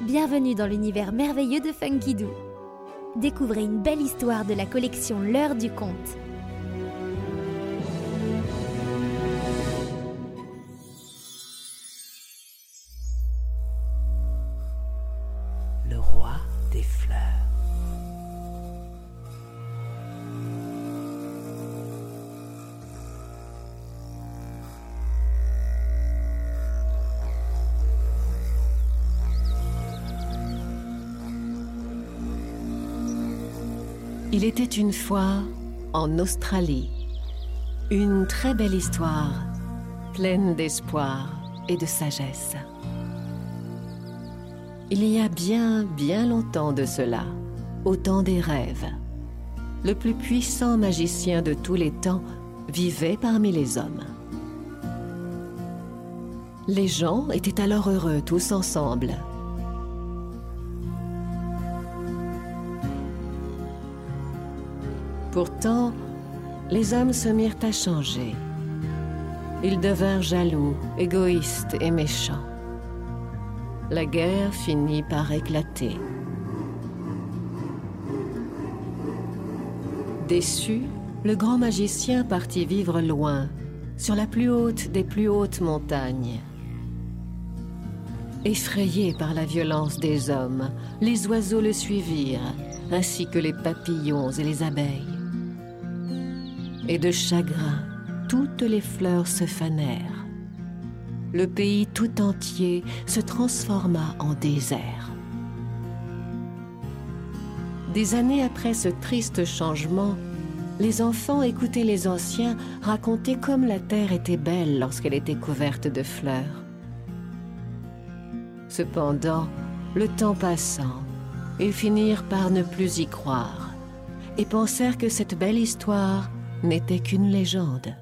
Bienvenue dans l'univers merveilleux de Funky Doo. Découvrez une belle histoire de la collection L'heure du conte. Il était une fois en Australie. Une très belle histoire, pleine d'espoir et de sagesse. Il y a bien, bien longtemps de cela, au temps des rêves, le plus puissant magicien de tous les temps vivait parmi les hommes. Les gens étaient alors heureux tous ensemble. Pourtant, les hommes se mirent à changer. Ils devinrent jaloux, égoïstes et méchants. La guerre finit par éclater. Déçu, le grand magicien partit vivre loin, sur la plus haute des plus hautes montagnes. Effrayé par la violence des hommes, les oiseaux le suivirent, ainsi que les papillons et les abeilles. Et de chagrin, toutes les fleurs se fanèrent. Le pays tout entier se transforma en désert. Des années après ce triste changement, les enfants écoutaient les anciens raconter comme la terre était belle lorsqu'elle était couverte de fleurs. Cependant, le temps passant, ils finirent par ne plus y croire et pensèrent que cette belle histoire n'était qu'une légende.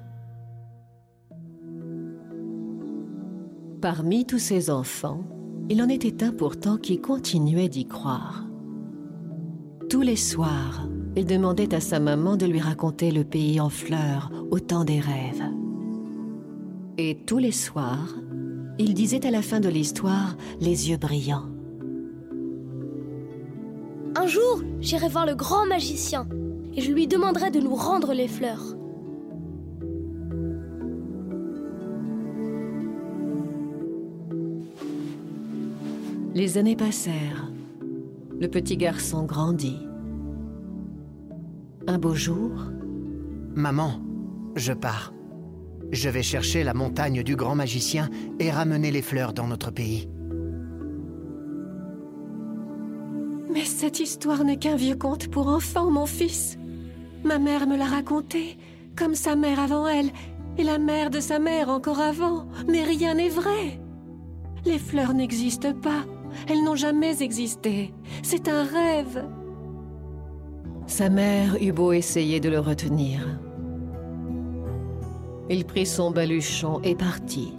Parmi tous ces enfants, il en était un pourtant qui continuait d'y croire. Tous les soirs, il demandait à sa maman de lui raconter le pays en fleurs au temps des rêves. Et tous les soirs, il disait à la fin de l'histoire, les yeux brillants. Un jour, j'irai voir le grand magicien et je lui demanderai de nous rendre les fleurs. Les années passèrent. Le petit garçon grandit. Un beau jour, Maman, je pars. Je vais chercher la montagne du grand magicien et ramener les fleurs dans notre pays. Mais cette histoire n'est qu'un vieux conte pour enfants, mon fils. Ma mère me l'a raconté, comme sa mère avant elle, et la mère de sa mère encore avant. Mais rien n'est vrai. Les fleurs n'existent pas. Elles n'ont jamais existé. C'est un rêve. Sa mère eut beau essayer de le retenir. Il prit son baluchon et partit.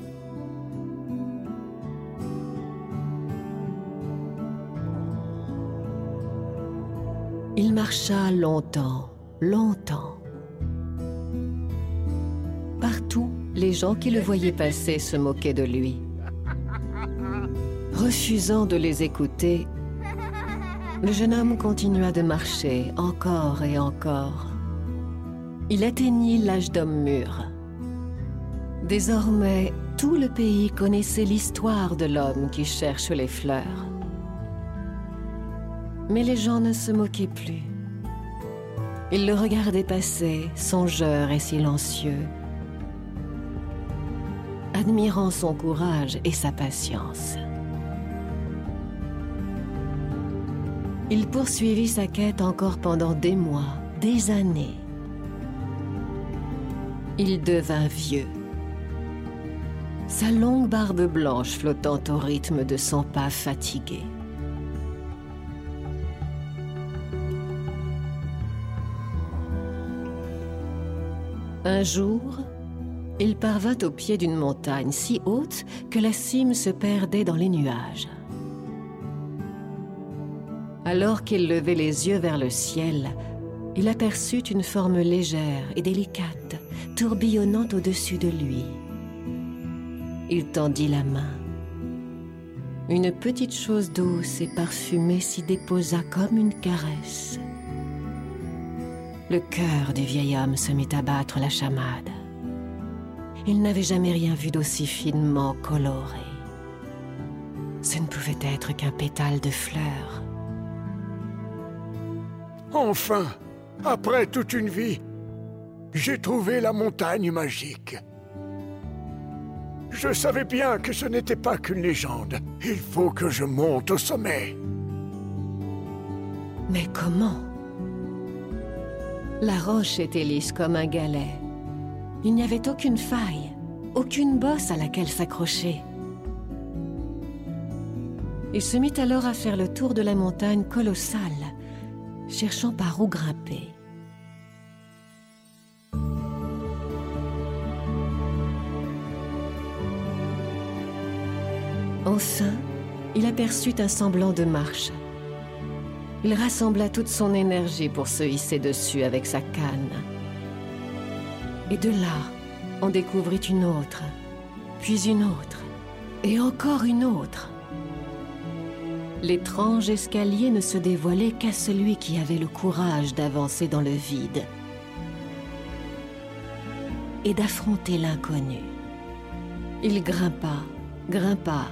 Il marcha longtemps, longtemps. Partout, les gens qui le voyaient passer se moquaient de lui. Refusant de les écouter, le jeune homme continua de marcher encore et encore. Il atteignit l'âge d'homme mûr. Désormais, tout le pays connaissait l'histoire de l'homme qui cherche les fleurs. Mais les gens ne se moquaient plus. Ils le regardaient passer, songeur et silencieux, admirant son courage et sa patience. Il poursuivit sa quête encore pendant des mois, des années. Il devint vieux. Sa longue barbe blanche flottant au rythme de son pas fatigué. Un jour, il parvint au pied d'une montagne si haute que la cime se perdait dans les nuages. Alors qu'il levait les yeux vers le ciel, il aperçut une forme légère et délicate, tourbillonnant au-dessus de lui. Il tendit la main. une petite chose douce et parfumée s'y déposa comme une caresse. Le cœur du vieil homme se mit à battre la chamade. Il n'avait jamais rien vu d'aussi finement coloré. Ce ne pouvait être qu'un pétale de fleurs. Enfin, après toute une vie, j'ai trouvé la montagne magique. Je savais bien que ce n'était pas qu'une légende. Il faut que je monte au sommet. Mais comment La roche était lisse comme un galet. Il n'y avait aucune faille, aucune bosse à laquelle s'accrocher. Il se mit alors à faire le tour de la montagne colossale, cherchant par où grimper. Enfin, il aperçut un semblant de marche. Il rassembla toute son énergie pour se hisser dessus avec sa canne. Et de là, on découvrit une autre, puis une autre, et encore une autre. L'étrange escalier ne se dévoilait qu'à celui qui avait le courage d'avancer dans le vide et d'affronter l'inconnu. Il grimpa, grimpa,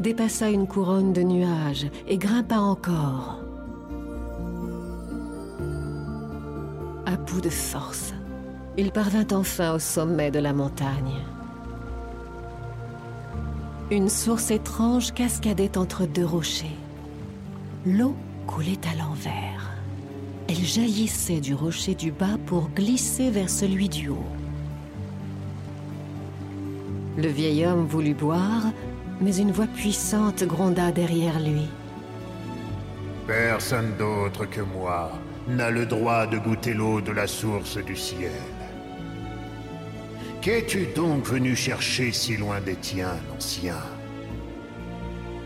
dépassa une couronne de nuages et grimpa encore. À bout de force, il parvint enfin au sommet de la montagne. Une source étrange cascadait entre deux rochers. L'eau coulait à l'envers. Elle jaillissait du rocher du bas pour glisser vers celui du haut. Le vieil homme voulut boire, mais une voix puissante gronda derrière lui. Personne d'autre que moi n'a le droit de goûter l'eau de la source du ciel. Qu'es-tu donc venu chercher si loin des tiens, ancien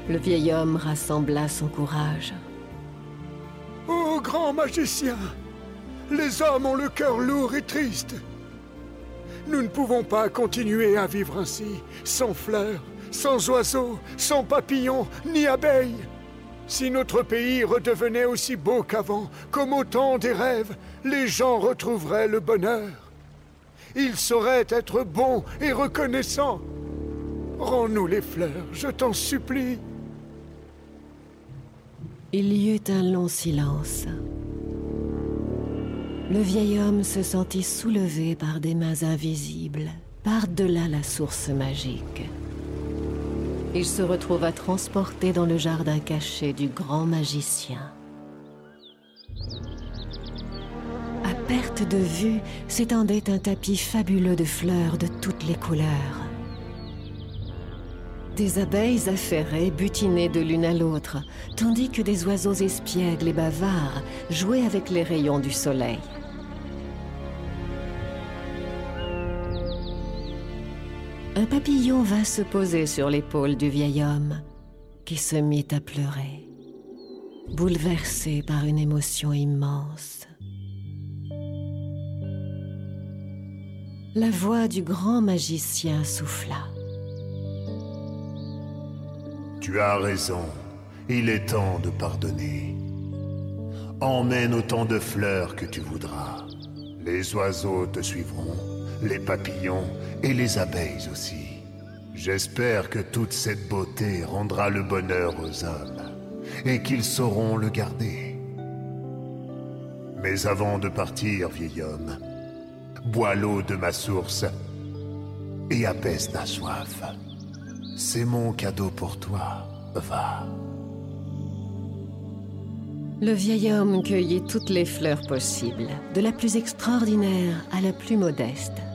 Le vieil homme rassembla son courage. Ô grand magicien Les hommes ont le cœur lourd et triste. Nous ne pouvons pas continuer à vivre ainsi, sans fleurs, sans oiseaux, sans papillons, ni abeilles. Si notre pays redevenait aussi beau qu'avant, comme au temps des rêves, les gens retrouveraient le bonheur. Ils sauraient être bons et reconnaissants. Rends-nous les fleurs, je t'en supplie. Il y eut un long silence. Le vieil homme se sentit soulevé par des mains invisibles, par-delà la source magique. Il se retrouva transporté dans le jardin caché du grand magicien. À perte de vue s'étendait un tapis fabuleux de fleurs de toutes les couleurs. Des abeilles affairées butinaient de l'une à l'autre, tandis que des oiseaux espiègles et bavards jouaient avec les rayons du soleil. Un papillon vint se poser sur l'épaule du vieil homme, qui se mit à pleurer, bouleversé par une émotion immense. La voix du grand magicien souffla. Tu as raison. Il est temps de pardonner. Emmène autant de fleurs que tu voudras. Les oiseaux te suivront, les papillons et les abeilles aussi. J'espère que toute cette beauté rendra le bonheur aux hommes et qu'ils sauront le garder. Mais avant de partir, vieil homme, bois l'eau de ma source et apaise ta soif. C'est mon cadeau pour toi. Va. Le vieil homme cueillit toutes les fleurs possibles, de la plus extraordinaire à la plus modeste.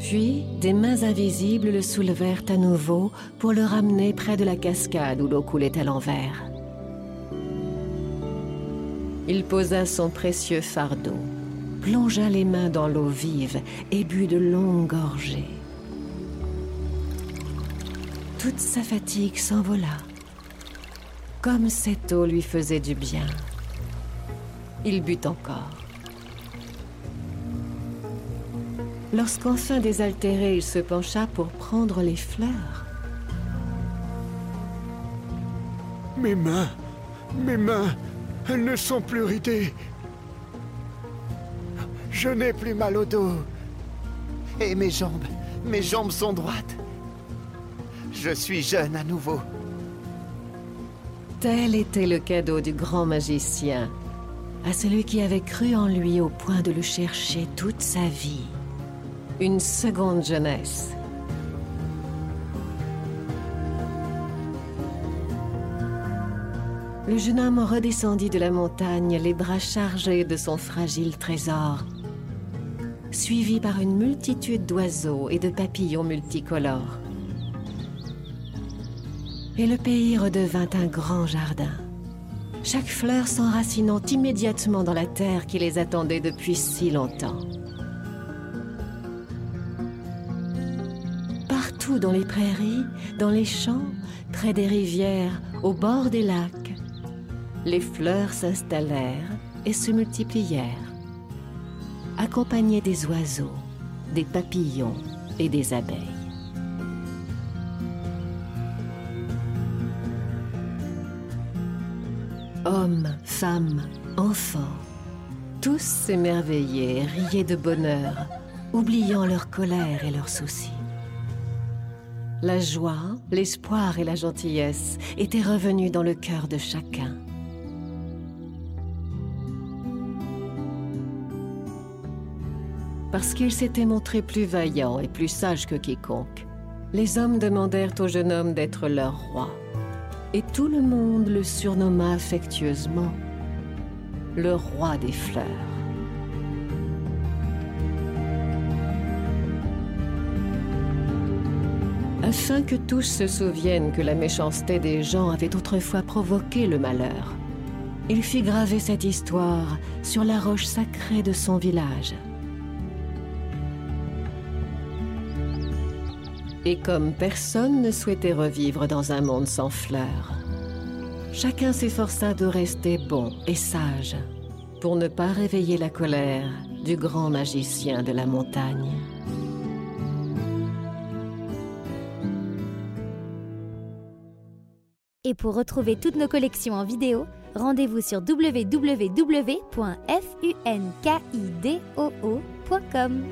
Puis, des mains invisibles le soulevèrent à nouveau pour le ramener près de la cascade où l'eau coulait à l'envers. Il posa son précieux fardeau, plongea les mains dans l'eau vive et but de longues gorgées. Toute sa fatigue s'envola, comme cette eau lui faisait du bien. Il but encore. Lorsqu'enfin désaltéré, il se pencha pour prendre les fleurs, Mes mains, mes mains, elles ne sont plus ridées. Je n'ai plus mal au dos. Et mes jambes, mes jambes sont droites. Je suis jeune à nouveau. Tel était le cadeau du grand magicien à celui qui avait cru en lui au point de le chercher toute sa vie. Une seconde jeunesse. Le jeune homme redescendit de la montagne, les bras chargés de son fragile trésor, suivi par une multitude d'oiseaux et de papillons multicolores. Et le pays redevint un grand jardin chaque fleur s'enracinant immédiatement dans la terre qui les attendait depuis si longtemps. Dans les prairies, dans les champs, près des rivières, au bord des lacs, les fleurs s'installèrent et se multiplièrent, accompagnées des oiseaux, des papillons et des abeilles. Hommes, femmes, enfants, tous s'émerveillaient, riaient de bonheur, oubliant leur colère et leurs soucis. La joie, l'espoir et la gentillesse étaient revenus dans le cœur de chacun. Parce qu'il s'était montré plus vaillant et plus sage que quiconque, les hommes demandèrent au jeune homme d'être leur roi et tout le monde le surnomma affectueusement le roi des fleurs. Afin que tous se souviennent que la méchanceté des gens avait autrefois provoqué le malheur, il fit graver cette histoire sur la roche sacrée de son village. Et comme personne ne souhaitait revivre dans un monde sans fleurs, chacun s'efforça de rester bon et sage pour ne pas réveiller la colère du grand magicien de la montagne. Et pour retrouver toutes nos collections en vidéo, rendez-vous sur www.funkidoo.com.